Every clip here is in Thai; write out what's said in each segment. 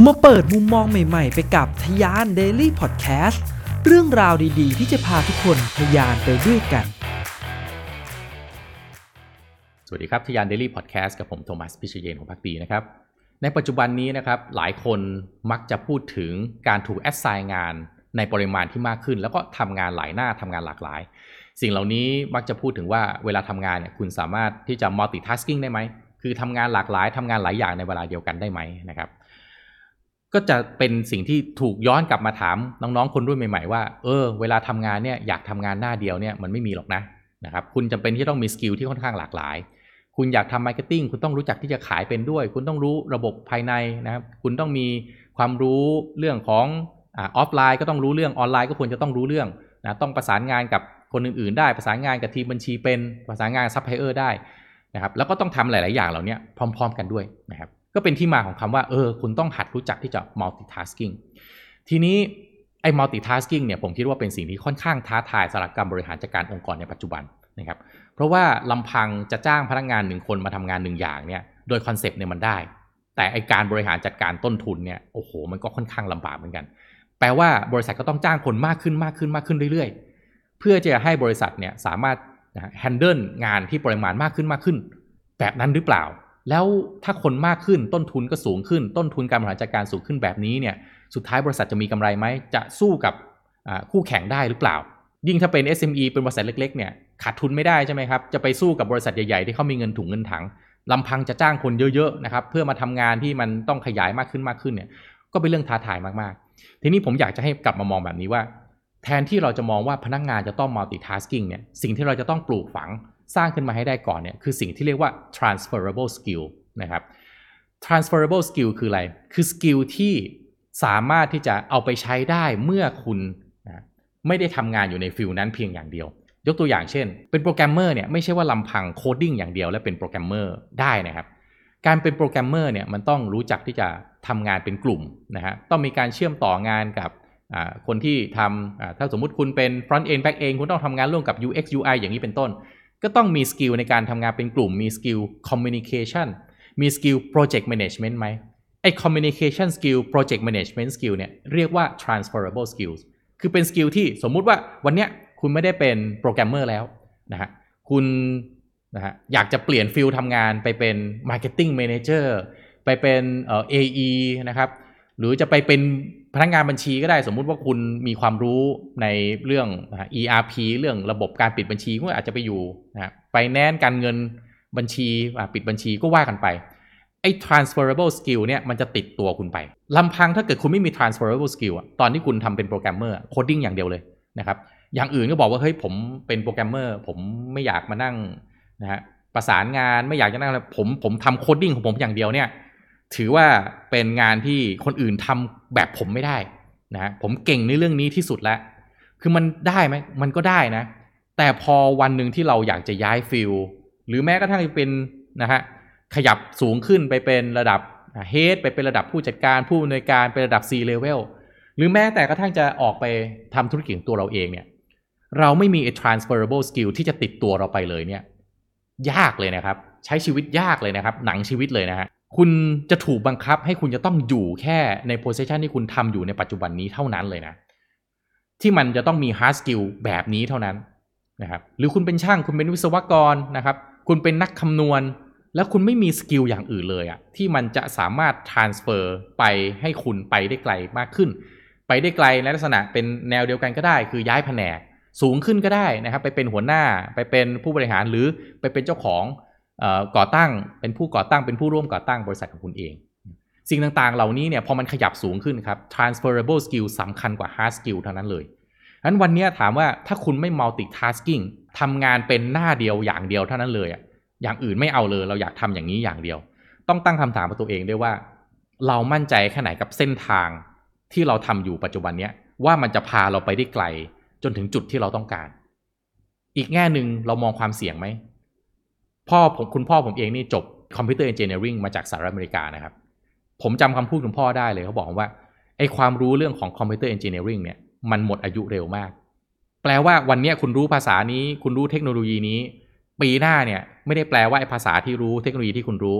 มาเปิดมุมมองใหม่ๆ ไปกับทยาน Daily Podcast เรื่องราวดีๆ ที่จะพาทุกคนทยานไปด้วยกัน สวัสดีครับทยาน Daily Podcast กับผมโทมัสพิเชยนของพักดีนะครับ ในปัจจุบันนี้นะครับหลายคนมักจะพูดถึงการถูกแอดไซน์งานในปริมาณที่มากขึ้น แล้วก็ทำงานหลายหน้าทำงานหลากหลาย สิ่งเหล่านี้มักจะพูดถึงว่าเวลาทำงานเนี่ยคุณสามารถที่จะ multitasking ได้ไหมคือทำงานหลากหลายทำงานหลายอย่างในเวลาเดียวกันได้ไหมนะครับ ก็จะเป็นสิ่งที่ถูกย้อนกลับมาถามน้องๆ คนรุ่นใหม่ๆ ว่า เออ เวลาทำงานเนี่ยอยากทำงานหน้าเดียวเนี่ยมันไม่มีหรอกนะนะครับคุณจำเป็นที่ต้องมี skill ที่ค่อนข้างหลากหลาย คุณอยากทำ marketing คุณต้องรู้จักที่จะขายเป็นด้วย คุณต้องรู้ระบบภายในนะครับคุณต้องมีความรู้เรื่องของออฟไลน์ก็ต้องรู้เรื่องออนไลน์ก็ควรจะต้องรู้เรื่องนะต้องประสานงานกับคนอื่นๆ ได้ประสานงานกับทีมบัญชีเป็นประสานงานซัพพลายเออร์ได้นะครับแล้วก็ต้องทำหลาย ๆ อย่างเหล่านี้พร้อม ๆ กันด้วยนะครับ ก็เป็นที่มาของคำว่า เออ คุณต้องหัดรู้จักที่จะ multitasking ทีนี้ไอ้ multitasking เนี่ยผมคิดว่าเป็นสิ่งที่ค่อนข้างท้าทายสำหรับการบริหารจัดการองค์กรในปัจจุบันนะครับ เพราะว่าลำพังจะจ้างพนักงานหนึ่งคนมาทำงานหนึ่งอย่างเนี่ยโดย concept เนี่ยมันได้ แต่ไอ้การบริหารจัดการต้นทุนเนี่ยโอ้โห มันก็ค่อนข้างลำบากเหมือนกัน แปลว่าบริษัทก็ต้องจ้างคนมากขึ้นมากขึ้นมากขึ้นเรื่อยๆ เพื่อจะให้บริษัทเนี่ยสามารถแฮนเดิลงานที่ปริมาณมากขึ้นมากขึ้น แบบนั้นหรือเปล่า แล้วถ้าคนมากขึ้นต้นทุนก็สูงขึ้น ต้นทุนการบริหารจัดการสูงขึ้นแบบนี้เนี่ยสุดท้ายบริษัทจะมีกำไรไหมจะสู้กับคู่แข่งได้หรือเปล่า ยิ่งถ้าเป็น SME เป็นบริษัทเล็กๆเนี่ยขาดทุนไม่ได้ใช่ไหมครับจะไปสู้กับบริษัทใหญ่ๆที่เขามีเงินถุงเงินถังลำพังจะจ้างคนเยอะๆนะครับเพื่อมาทำงานที่มันต้องขยายมากขึ้นมากขึ้นเนี่ยก็เป็นเรื่องท้าทายมากๆ ทีนี้ผมอยากจะให้กลับมามองแบบนี้ว่า แทนที่เราจะมองว่าพนักงานจะต้อง multitasking เนี่ยสิ่งที่เราจะต้องปลูกฝัง สร้างขึ้นมาให้ได้ก่อนเนี่ยคือสิ่งที่เรียกว่า transferable skill นะครับ transferable skill คืออะไร คือ skill ที่สามารถที่จะเอาไปใช้ได้เมื่อคุณนะไม่ได้ทำงานอยู่ใน field นั้นเพียงอย่างเดียว ยกตัวอย่างเช่น เป็นโปรแกรมเมอร์เนี่ยไม่ใช่ว่าลำพัง coding อย่างเดียวและเป็นโปรแกรมเมอร์ได้นะครับ การเป็นโปรแกรมเมอร์เนี่ยมันต้องรู้จักที่จะทำงานเป็นกลุ่มนะฮะ ต้องมีการเชื่อมต่องานกับคนที่ทำถ้าสมมุติคุณเป็น front end back end คุณต้องทำงานร่วมกับ UX UI อย่างนี้เป็นต้น ก็ต้องมี skill ในการทำงานเป็นกลุ่ม มี skill communication มี skill project management ไหมไอ้ communication skill project management skill เนี่ยเรียกว่า transferable skills คือเป็น skill ที่สมมุติว่าวันเนี้ยคุณไม่ได้เป็นโปรแกรมเมอร์แล้วนะฮะคุณนะฮะอยากจะเปลี่ยน field ทำงานไปเป็น marketing manager ไปเป็นเอ่อ AE นะครับ หรือจะไปเป็นพนักงานบัญชีก็ได้สมมุติว่าคุณมีความรู้ในเรื่อง ERP เรื่องระบบการปิดบัญชีก็อาจจะไปอยู่นะไปแนวการเงินบัญชีปิดบัญชีก็ว่ากันไปไอ้ transferable skill เนี่ยมันจะติดตัวคุณไปลำพังถ้าเกิดคุณไม่มี transferable skill ตอนที่คุณทำเป็นโปรแกรมเมอร์ coding อย่างเดียวเลยนะครับอย่างอื่นก็บอกว่าเฮ้ยผมเป็นโปรแกรมเมอร์ผมไม่อยากมานั่งนะฮะประสานงานไม่อยากจะนั่งอะไรผมผมทำ coding ของผมอย่างเดียวเนี่ย ถือว่าเป็นงานที่คนอื่นทำแบบผมไม่ได้นะผมเก่งในเรื่องนี้ที่สุดแล้ว คือมันได้ไหมมันก็ได้นะ แต่พอวันหนึ่งที่เราอยากจะย้าย field หรือแม้กระทั่งเป็นนะฮะขยับสูงขึ้นไปเป็นระดับ head ไปเป็นระดับผู้จัดการผู้อำนวยการเป็นระดับ C level หรือแม้แต่กระทั่งจะออกไปทำธุรกิจตัวเราเองเนี่ยเราไม่มี transferable skill ที่จะติดตัวเราไปเลยเนี่ยยากเลยนะครับ ใช้ชีวิตยากเลยนะครับ หนังชีวิตเลยนะฮะ คุณจะถูกบังคับให้คุณจะต้องอยู่แค่ใน position ที่คุณทำอยู่ในปัจจุบันนี้เท่านั้นเลยนะ ที่มันจะต้องมี hard skill แบบนี้เท่านั้นนะครับหรือคุณเป็นช่างคุณเป็นวิศวกรนะครับ คุณเป็นนักคำนวณ แล้วคุณไม่มีสกิลอย่างอื่นเลยอะที่มันจะสามารถ transfer ไปให้คุณไปได้ไกลมากขึ้น ไปได้ไกลในลักษณะเป็นแนวเดียวกันก็ได้ คือย้ายแผนกสูงขึ้นก็ได้นะครับ ไปเป็นหัวหน้าไปเป็นผู้บริหารหรือไปเป็นเจ้าของ ก่อตั้งเป็นผู้ก่อตั้งเป็นผู้ร่วมก่อตั้งบริษัทของคุณเอง สิ่งต่างๆ เหล่านี้เนี่ยพอมันขยับสูงขึ้นครับ transferable skill สำคัญกว่า hard skill เท่านั้นเลยอันวันนี้ถามว่าถ้าคุณไม่ multitasking ทำงานเป็นหน้าเดียวอย่างเดียวเท่านั้นเลยอะอย่างอื่นไม่เอาเลยเราอยากทำอย่างนี้อย่างเดียว ต้องตั้งคำถามกับตัวเองด้วยว่า เรามั่นใจแค่ไหนกับเส้นทางที่เราทำอยู่ปัจจุบันเนี้ยว่ามันจะพาเราไปได้ไกล จนถึงจุดที่เราต้องการ อีกแง่หนึ่งเรามองความเสี่ยงไหม พ่อผมคุณพ่อผมเองนี่จบ computer engineering มาจากสหรัฐอเมริกานะครับ ผมจำคำพูดคุณพ่อได้เลยเขาบอกว่าไอ้ความรู้เรื่องของ computer engineering เนี่ยมันหมดอายุเร็วมาก แปลว่าวันนี้คุณรู้ภาษานี้ คุณรู้เทคโนโลยีนี้ ปีหน้าเนี่ยไม่ได้แปลว่าไอ้ภาษาที่รู้เทคโนโลยีที่คุณรู้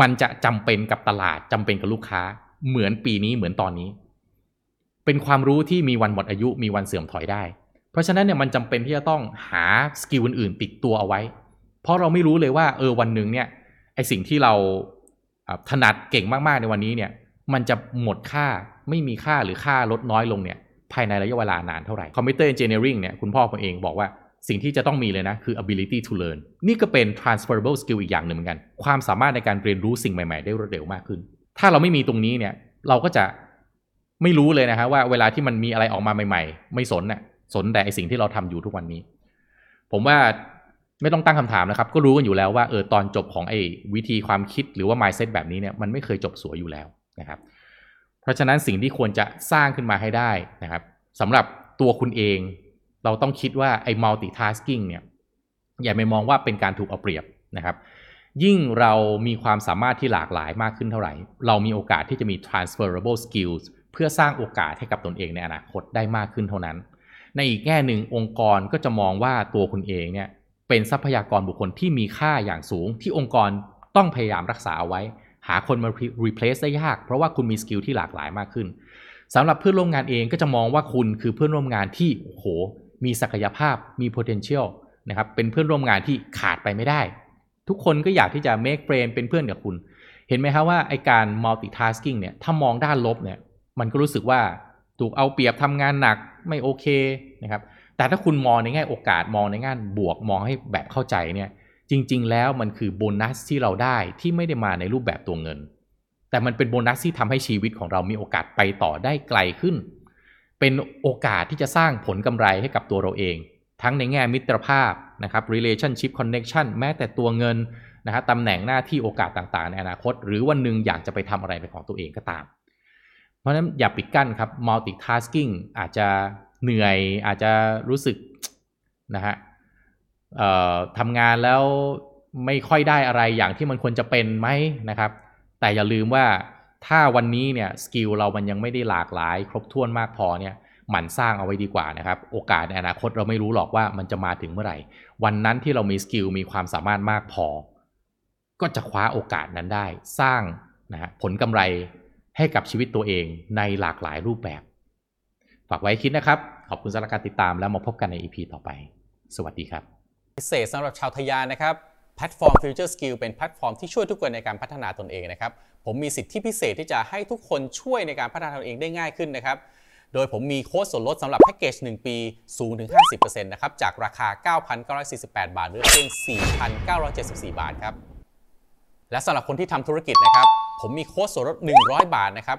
มันจะจำเป็นกับตลาดจำเป็นกับลูกค้า เหมือนปีนี้เหมือนตอนนี้ เป็นความรู้ที่มีวันหมดอายุมีวันเสื่อมถอยได้ เพราะฉะนั้นเนี่ยมันจำเป็นที่จะต้องหาสกิลอื่นๆติดตัวเอาไว้ เพราะเราไม่รู้เลยว่า เออวันหนึ่งเนี่ยไอสิ่งที่เราถนัดเก่งมากๆในวันนี้เนี่ย มันจะหมดค่าไม่มีค่าหรือค่าลดน้อยลงเนี่ย ภายในระยะเวลานานเท่าไหร่ computer engineering เนี่ยคุณพ่อผมเองบอกว่าสิ่งที่จะต้องมีเลยนะ คือ ability to learn นี่ก็เป็น transferable skill อีกอย่างหนึ่งเหมือนกัน ความสามารถในการเรียนรู้สิ่งใหม่ ๆ ได้รวดเร็วมากขึ้น ถ้าเราไม่มีตรงนี้เนี่ย เราก็จะไม่รู้เลยนะฮะว่าเวลาที่มันมีอะไรออกมาใหม่ ๆ ไม่สนน่ะสนแต่ไอ้สิ่งที่เราทำอยู่ทุกวันนี้ ผมว่า ไม่ต้องตั้งคำถามนะครับ ก็รู้กันอยู่แล้วว่าเออตอนจบของไอ้วิธีความคิดหรือว่า mindset แบบนี้เนี่ยมันไม่เคยจบสวยอยู่แล้วนะครับ เพราะฉะนั้นสิ่งที่ควรจะสร้างขึ้นมาให้ได้นะครับสำหรับตัวคุณเองเราต้องคิดว่าไอ้ multitasking เนี่ยอย่าไปมองว่าเป็นการถูกเอาเปรียบนะครับ ยิ่งเรามีความสามารถที่หลากหลายมากขึ้นเท่าไหร่ เรามีโอกาสที่จะมี transferable skills เพื่อสร้างโอกาสให้กับตนเองในอนาคตได้มากขึ้นเท่านั้น ในอีกแง่หนึ่งองค์กรก็จะมองว่าตัวคุณเองเนี่ย เป็นทรัพยากรบุคคลที่มีค่าอย่างสูง ที่องค์กรต้องพยายามรักษาเอาไว้ หาคนมา replace ได้ยาก เพราะว่าคุณมีสกิลที่หลากหลายมากขึ้นสำหรับเพื่อนร่วมงานเองก็จะมองว่าคุณคือเพื่อนร่วมงานที่โอ้โหมีศักยภาพมี potential นะครับเป็นเพื่อนร่วมงานที่ขาดไปไม่ได้ ทุกคนก็อยากที่จะ make friend เป็นเพื่อนกับคุณ เห็นไหมครับว่าไอการ multitasking เนี่ยถ้ามองด้านลบเนี่ยมันก็รู้สึกว่าถูกเอาเปรียบทำงานหนักไม่โอเคนะครับ แต่ถ้าคุณมองในแง่โอกาสมองในแง่บวกมองให้แบบเข้าใจเนี่ยจริง ๆ แล้วมันคือโบนัสที่เราได้ที่ไม่ได้มาในรูปแบบตัวเงิน แต่มันเป็นโบนัสที่ทำให้ชีวิตของเรามีโอกาสไปต่อได้ไกลขึ้น เป็นโอกาสที่จะสร้างผลกำไรให้กับตัวเราเอง ทั้งในแง่มิตรภาพนะครับ relationship connection แม้แต่ตัวเงินนะฮะตำแหน่งหน้าที่โอกาสต่างๆ ในอนาคต หรือวันหนึ่งอยากจะไปทำอะไรเป็นของตัวเองก็ตาม เพราะฉะนั้นอย่าปิดกั้นครับ multitasking อาจจะ เหนื่อยอาจจะรู้สึกนะฮะทำงานแล้วไม่ค่อยได้อะไรอย่างที่มันควรจะเป็นไหมนะครับ แต่อย่าลืมว่าถ้าวันนี้เนี่ย skill เรามันยังไม่ได้หลากหลาย ครบถ้วนมากพอเนี่ยหมั่นสร้างเอาไว้ดีกว่านะครับ โอกาสในอนาคตเราไม่รู้หรอกว่ามันจะมาถึงเมื่อไหร่ วันนั้นที่เรามี skill มีความสามารถมากพอ ก็จะคว้าโอกาสนั้นได้ สร้างนะฮะผลกำไรให้กับชีวิตตัวเองในหลากหลายรูปแบบ ฝากไว้คิดนะครับ ขอบคุณสำหรับการติดตามแล้วมาพบกันใน EP ต่อไป สวัสดีครับ พิเศษสำหรับชาวทะยานนะครับแพลตฟอร์ม Future Skill เป็นแพลตฟอร์มที่ช่วยทุกคนในการพัฒนาตนเองนะครับ ผมมีสิทธิพิเศษที่จะให้ทุกคนช่วยในการพัฒนาตนเองได้ง่ายขึ้นนะครับ โดยผมมีโค้ดส่วนลดสำหรับแพ็กเกจ 1 ปีสูงถึง 50%นะครับ จากราคา 9,948 บาทเหลือเพียง4,974 บาทครับ และสำหรับคนที่ทำธุรกิจนะครับ ผมมีโค้ดส่วนลด 100 บาทนะครับ